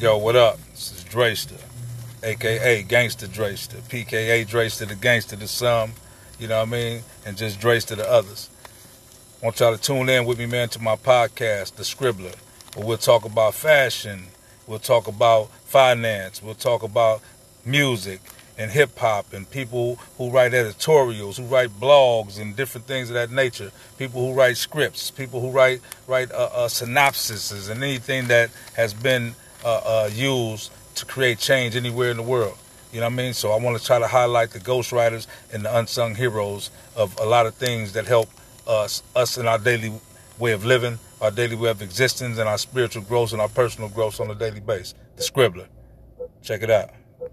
Yo, what up? This is Dre'sta, aka Gangster Dre'sta, PKA Dre'sta, the gangster to some, you know what I mean, and just Dre'sta to others. I want y'all to tune in with me, man, to my podcast, The Scribbler, where we'll talk about fashion, we'll talk about finance, we'll talk about music and hip hop and people who write editorials, who write blogs and different things of that nature. People who write scripts, people who write write uh, uh, synopsises and anything that has been uh, uh, used to create change anywhere in the world. You know what I mean? So I want to try to highlight the ghostwriters and the unsung heroes of a lot of things that help us us in our daily way of living, our daily way of existence, and our spiritual growth and our personal growth on a daily basis. The Scribbler. Check it out.